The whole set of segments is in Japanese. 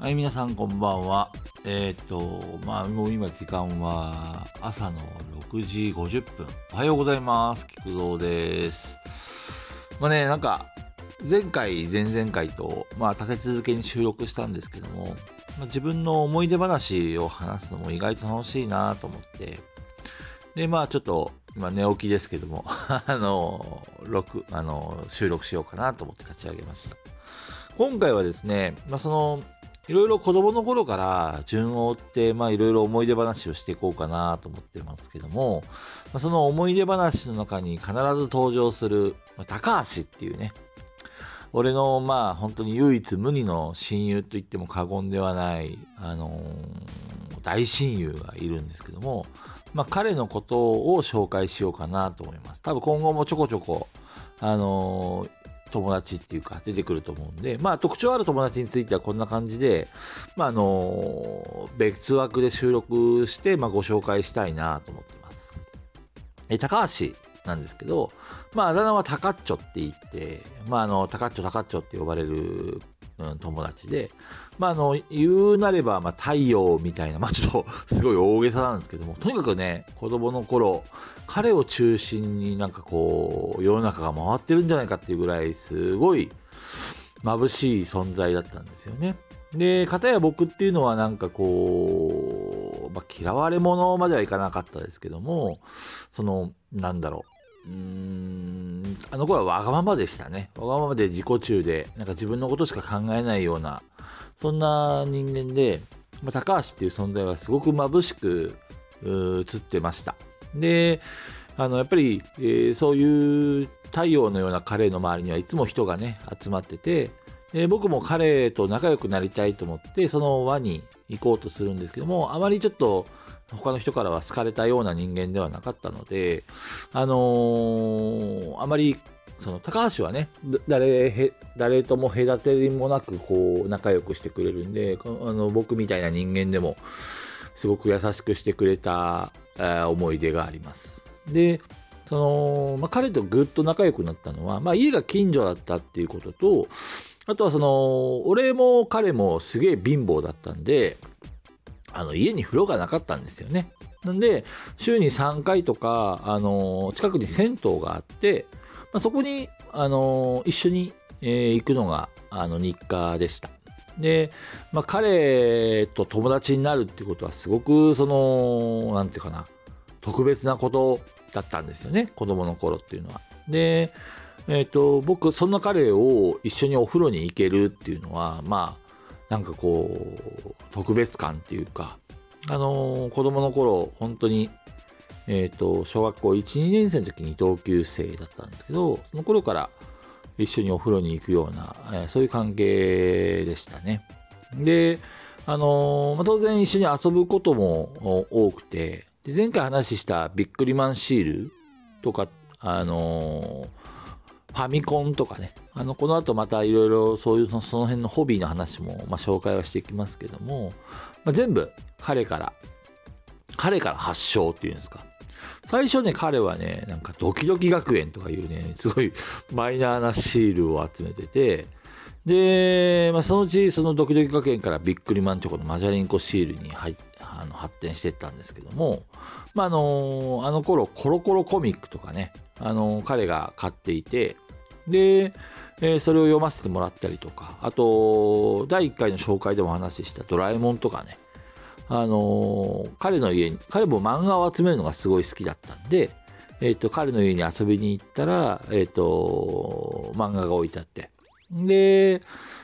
はい、皆さんこんばんは。えっ、と、まあ、もう今時間は朝の6時50分。おはようございます。菊蔵です。まあね、なんか、前回、前々回と、まあ、立て続けに収録したんですけども、まあ、自分の思い出話を話すのも意外と楽しいなと思って、で、まあ、ちょっと、今寝起きですけども、あの、録、あの、収録しようかなと思って立ち上げました。今回はですね、まあ、その、いろいろ子供の頃から順を追って、まあいろいろ思い出話をしていこうかなと思ってますけども、まあ、その思い出話の中に必ず登場する、まあ、高橋っていうね、俺のまあ本当に唯一無二の親友と言っても過言ではない、あのー大親友がいるんですけども、まあ彼のことを紹介しようかなと思います。多分今後もちょこちょこ、あのー友達っていうか出てくると思うんで、まあ特徴ある友達についてはこんな感じで、まああの別枠で収録して、まあご紹介したいなと思ってます。え、高橋なんですけど、まああだ名はタカッチョって言って、まああの、タカッチョタカッチョって呼ばれる、うん、友達で、まああの、言うなれば、まあ太陽みたいな、まあちょっと すごい大げさなんですけども、とにかくね、子供の頃、彼を中心になんかこう、世の中が回ってるんじゃないかっていうぐらい、すごい眩しい存在だったんですよね。で、片や僕っていうのはなんかこう、まあ、嫌われ者まではいかなかったですけども、その、なんだろう。うーん、あの頃はわがままでしたね。わがままで自己中で、なんか自分のことしか考えないような、そんな人間で、まあ、高橋っていう存在はすごく眩しく映ってました。で、あの、やっぱり、えーそういう太陽のような彼の周りにはいつも人がね、集まってて、で僕も彼と仲良くなりたいと思って、その輪に行こうとするんですけども、あまりちょっと他の人からは好かれたような人間ではなかったので、あのーあまり、その高橋はね、誰、誰とも隔てりもなく、こう、仲良くしてくれるんで、あの僕みたいな人間でも、すごく優しくしてくれた、え思い出があります。で、その、まあ、彼とぐっと仲良くなったのは、まあ、家が近所だったっていうことと、あとはその、俺も彼もすげえ貧乏だったんで、あの、家に風呂がなかったんですよね。なんで、週に3回とか、あの、近くに銭湯があって、まあ、そこに、あの、一緒に、えー行くのが、あの、日課でした。で、まあ、彼と友達になるってことはすごく、その、なんていうかな、特別なことだったんですよね、子供の頃っていうのは。で、えっ、と、僕、そんな彼を一緒にお風呂に行けるっていうのは、まあ、なんかこう、特別感っていうか、あのー子供の頃、本当に、えっ、と、小学校1、2年生の時に同級生だったんですけど、その頃から一緒にお風呂に行くような、えーそういう関係でしたね。で、あのーまあ、当然一緒に遊ぶことも多くて、で前回話したビックリマンシールとか、あのーファミコンとかね、あの、この後またいろいろそういうその辺のホビーの話も、まあ、紹介はしていきますけども、まあ、全部彼から、彼から発祥っていうんですか。最初ね、彼はね、なんかドキドキ学園とかいうね、すごいマイナーなシールを集めてて、で、まあ、そのうちそのドキドキ学園からビックリマンチョコのマジャリンコシールに入あの発展していったんですけども、まあ、あのあの頃コロコロコミックとかね、あの彼が買っていて、で、えーそれを読ませてもらったりとか、あと、第1回の紹介でもお話ししたドラえもんとかね、あのー彼の家に、彼も漫画を集めるのがすごい好きだったんで、えっ、と、彼の家に遊びに行ったら、えっ、と、漫画が置いてあって、で、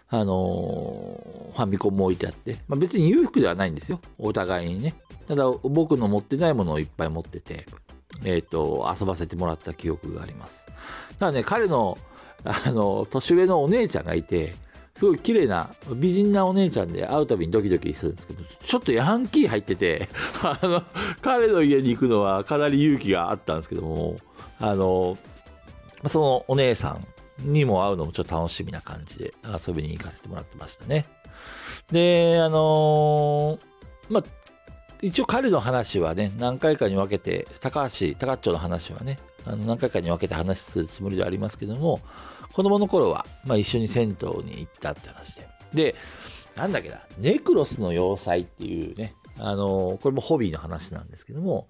あのーファミコンも置いてあって、まあ、別に裕福ではないんですよ。お互いにね。ただ、僕の持ってないものをいっぱい持ってて、えっ、と、遊ばせてもらった記憶があります。ただね、彼の、あの、年上のお姉ちゃんがいて、すごい綺麗な、美人なお姉ちゃんで会うたびにドキドキするんですけど、ちょっとヤンキー入ってて、あの、彼の家に行くのはかなり勇気があったんですけども、あの、そのお姉さんにも会うのもちょっと楽しみな感じで遊びに行かせてもらってましたね。で、あのまあ、一応彼の話はね、何回かに分けて、高橋、高っちょの話はね、あの何回かに分けて話するつもりではありますけども、子供の頃は、まあ、一緒に銭湯に行ったって話で。で、なんだっけな、ネクロスの要塞っていうね、あのこれもホビーの話なんですけども、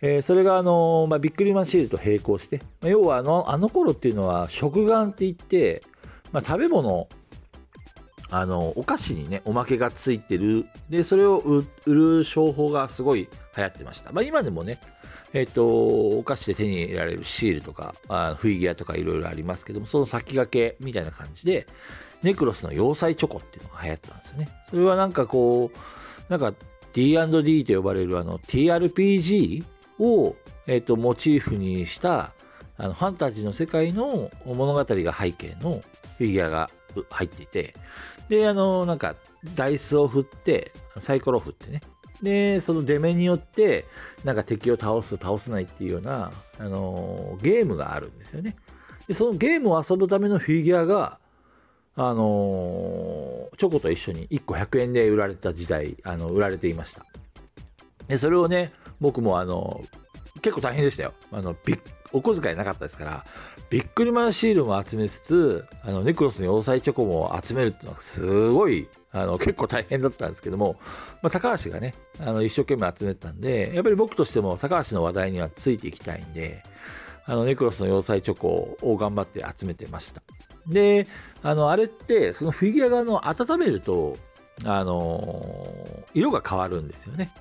えー、それがあの、まあ、ビックリマンシールと並行して、まあ、要はあのあの頃っていうのは食玩って言って、まあ、食べ物あのお菓子にねおまけがついてる。でそれを売る商法がすごい流行ってました、まあ、今でもねえっ、ー、とお菓子で手に入れられるシールとかあフィギュアとかいろいろありますけどもその先駆けみたいな感じでネクロスの要塞チョコっていうのが流行ったんですよね。それはなんかこうなんか D&D と呼ばれるあの TRPG を、えーと、モチーフにしたあのファンタジーの世界の物語が背景のフィギュアが入っていてであのなんかダイスを振ってサイコロを振ってね。でその出目によってなんか敵を倒す倒せないっていうような、あのゲームがあるんですよね。でそのゲームを遊ぶためのフィギュアがあのチョコと一緒に1個100円で売られた時代あの売られていました。でそれをね僕もあの結構大変でしたよ。あのお小遣いなかったですからビックリマンシールも集めつつあのネクロスの要塞チョコも集めるっていうのはすごいあの結構大変だったんですけども、まあ、高橋がねあの一生懸命集めてたんでやっぱり僕としても高橋の話題にはついていきたいんであのネクロスの要塞チョコを頑張って集めてました。であのあれってそのフィギュアがの温めるとあの色が変わるんですよね。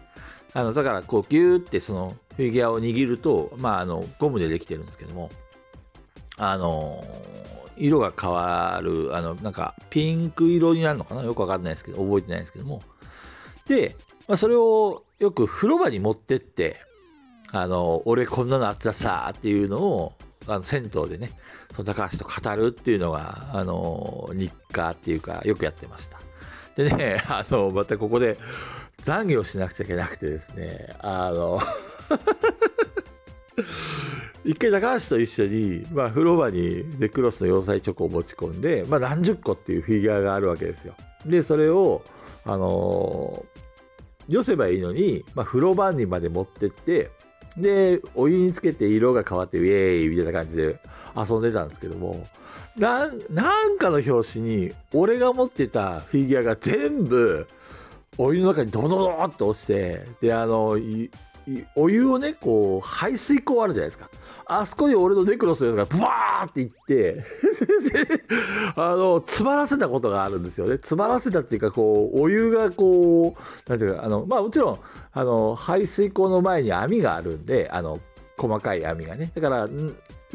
あのだからこうギューってそのフィギュアを握ると、まあ、あのゴムでできてるんですけどもあの色が変わるあのなんかピンク色になるのかな？よくわかんないですけど覚えてないですけども。で、まあ、それをよく風呂場に持ってってあの俺こんなのあったさっていうのをあの銭湯でねその高橋と語るっていうのがあの日課っていうかよくやってました。でね あのまたここで残業しなくちゃいけなくてですね、あの 一回高橋と一緒に、まあ、風呂場にネクロスの要塞チョコを持ち込んで、まあ、何十個っていうフィギュアがあるわけですよ。で、それを、あのー、寄せばいいのに、まあ、風呂場にまで持ってって、で、お湯につけて色が変わって、ウェーイみたいな感じで遊んでたんですけども、ななんかの表紙に、俺が持ってたフィギュアが全部、お湯の中にドドドーっと落ちてであのお湯をねこう排水口あるじゃないですか。あそこに俺のネクロスのやつがブワーっていって あの詰まらせたことがあるんですよね。詰まらせたっていうかこうお湯がこうなんていうかあのまあもちろんあの排水口の前に網があるんであの細かい網がね。だから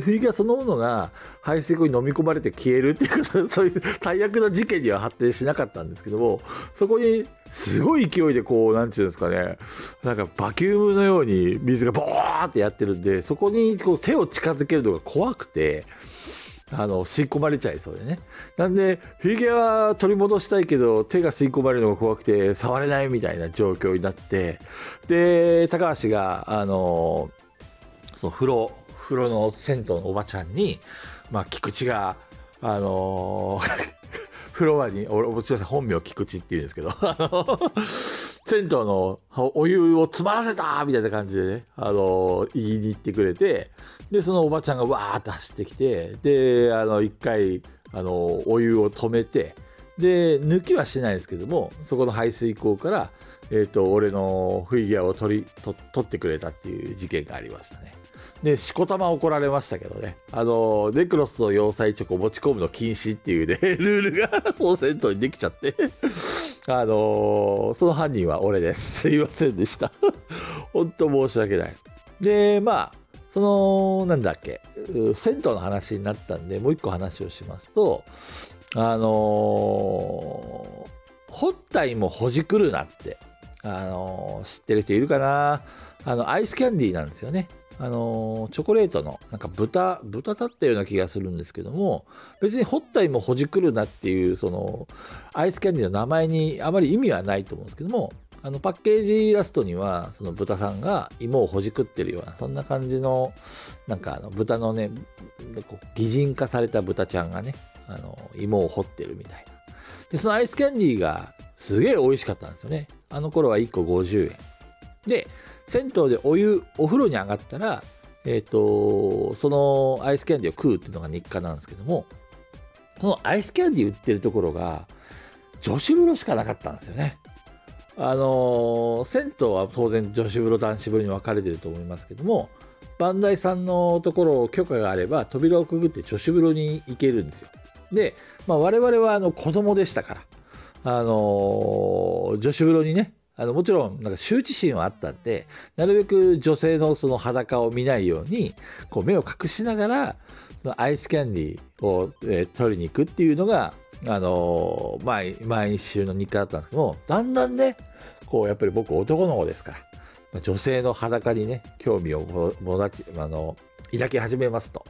フィギュアそのものが排水口に飲み込まれて消えるっていうことそういう最悪な事件には発展しなかったんですけどもそこにすごい勢いでこう何て言うんですかねなんかバキュームのように水がボーってやってるんでそこにこう手を近づけるのが怖くて。あの吸い込まれちゃいそうでね。なんで、フィギュア取り戻したいけど、手が吸い込まれるのが怖くて、触れないみたいな状況になって、で、高橋が、あの、その風呂、風呂の銭湯のおばちゃんに、まあ、菊池が、あのー 風呂場に、俺、すみません、本名菊池って言うんですけど、銭湯のお湯を詰まらせたみたいな感じでね、あの、言いに行ってくれて、で、そのおばちゃんがわーって走ってきて、で、あの、一回、あの、お湯を止めて、で、抜きはしないですけども、そこの排水口から、えっ、ー、と、俺のフィギュアを取り、取ってくれたっていう事件がありましたね。で、しこたま怒られましたけどね。あの、ネクロスの要塞チョコ持ち込むの禁止っていうね、ルールがフォーセントにできちゃって あのその犯人は俺です。すいませんでした。本当申し訳ない。で、まあ、その、なんだっけ、銭湯の話になったんで、もう一個話をしますと、あのー、ホッタイもほじくるなって、あのー、知ってる人いるかなあの、アイスキャンディーなんですよね。あのチョコレートのなんか豚豚だったような気がするんですけども別にホッタイもほじくるなっていうそのアイスキャンディーの名前にあまり意味はないと思うんですけどもあのパッケージイラストにはその豚さんが芋をほじくってるようなそんな感じのなんかあの豚のね擬人化された豚ちゃんがねあの芋を掘ってるみたいな。でそのアイスキャンディーがすげえ美味しかったんですよね。あの頃は1個50円。で銭湯でお湯お風呂に上がったら、えーと、そのアイスキャンディーを食うっていうのが日課なんですけどもそのアイスキャンディー売ってるところが女子風呂しかなかったんですよね。あのー銭湯は当然女子風呂男子風呂に分かれてると思いますけどもバンダイさんのところを許可があれば扉をくぐって女子風呂に行けるんですよで、まあ、我々はあの子供でしたからあのー女子風呂にねあのもちろんなんか羞恥心はあったんでなるべく女性のその裸を見ないようにこう目を隠しながらそのアイスキャンディーを、えー取りに行くっていうのがあのー毎毎週の日課だったんですけどもだんだんねこうやっぱり僕男の子ですから、まあ女性の裸にね興味をももだちあの抱き始めますと。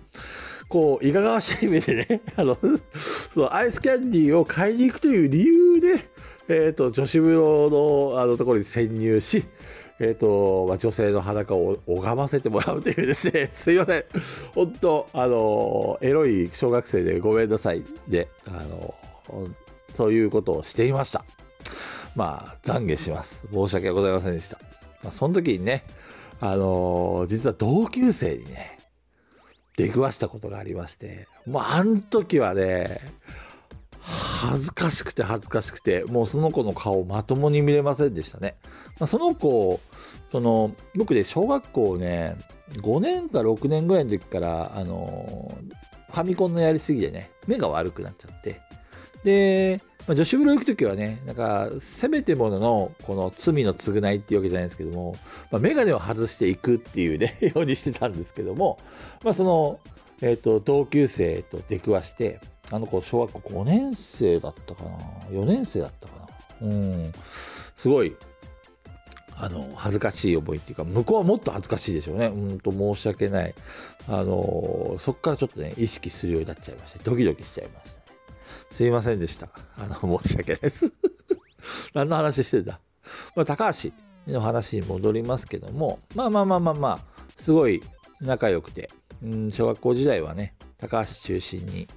こういかがわしい目でねあの そのアイスキャンディーを買いに行くという理由で、えー、と女子風呂のあのところに潜入しえーとまあ、女性の裸を拝ませてもらうというですね、すいません、本当、あのエロい小学生でごめんなさいで、あのそういうことをしていました。まあ、懺悔します。申し訳ございませんでした。まあ、その時にね、あの実は同級生にね、出くわしたことがありまして、もうあの時はね、恥ずかしくて恥ずかしくて、もうその子の顔まともに見れませんでしたね。まあ、その子、その、僕で小学校ね、5年か6年ぐらいの時から、あのファミコンのやりすぎでね、目が悪くなっちゃって、で、まあ、女子風呂行く時はね、なんか、せめてものの、この罪の償いっていうわけじゃないんですけども、まあ、メガネを外していくっていうね、ようにしてたんですけども、まあ、その、えっ、と、同級生と出くわして、あの子、小学校5年生だったかな ?4 年生だったかなうん。すごい、あの、恥ずかしい思いっていうか、向こうはもっと恥ずかしいでしょうね。うんと申し訳ない。あの、そこからちょっとね、意識するようになっちゃいまして、ドキドキしちゃいましたね。すいませんでした。あの、申し訳ないです。何の話してんだ？まあ、高橋の話に戻りますけども、まあまあまあまあまあ、すごい仲良くて、うん、小学校時代はね、高橋中心に、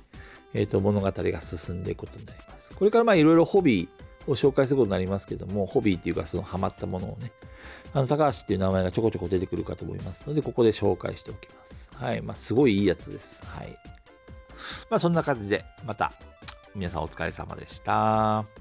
えー、と物語が進んでいくことになります。これからまあいろいろホビーを紹介することになりますけども、ホビーっていうかそのハマったものをね、あの高橋っていう名前がちょこちょこ出てくるかと思いますので、ここで紹介しておきます。はい。まあすごいいいやつです。はい。まあそんな感じで、また皆さんお疲れ様でした。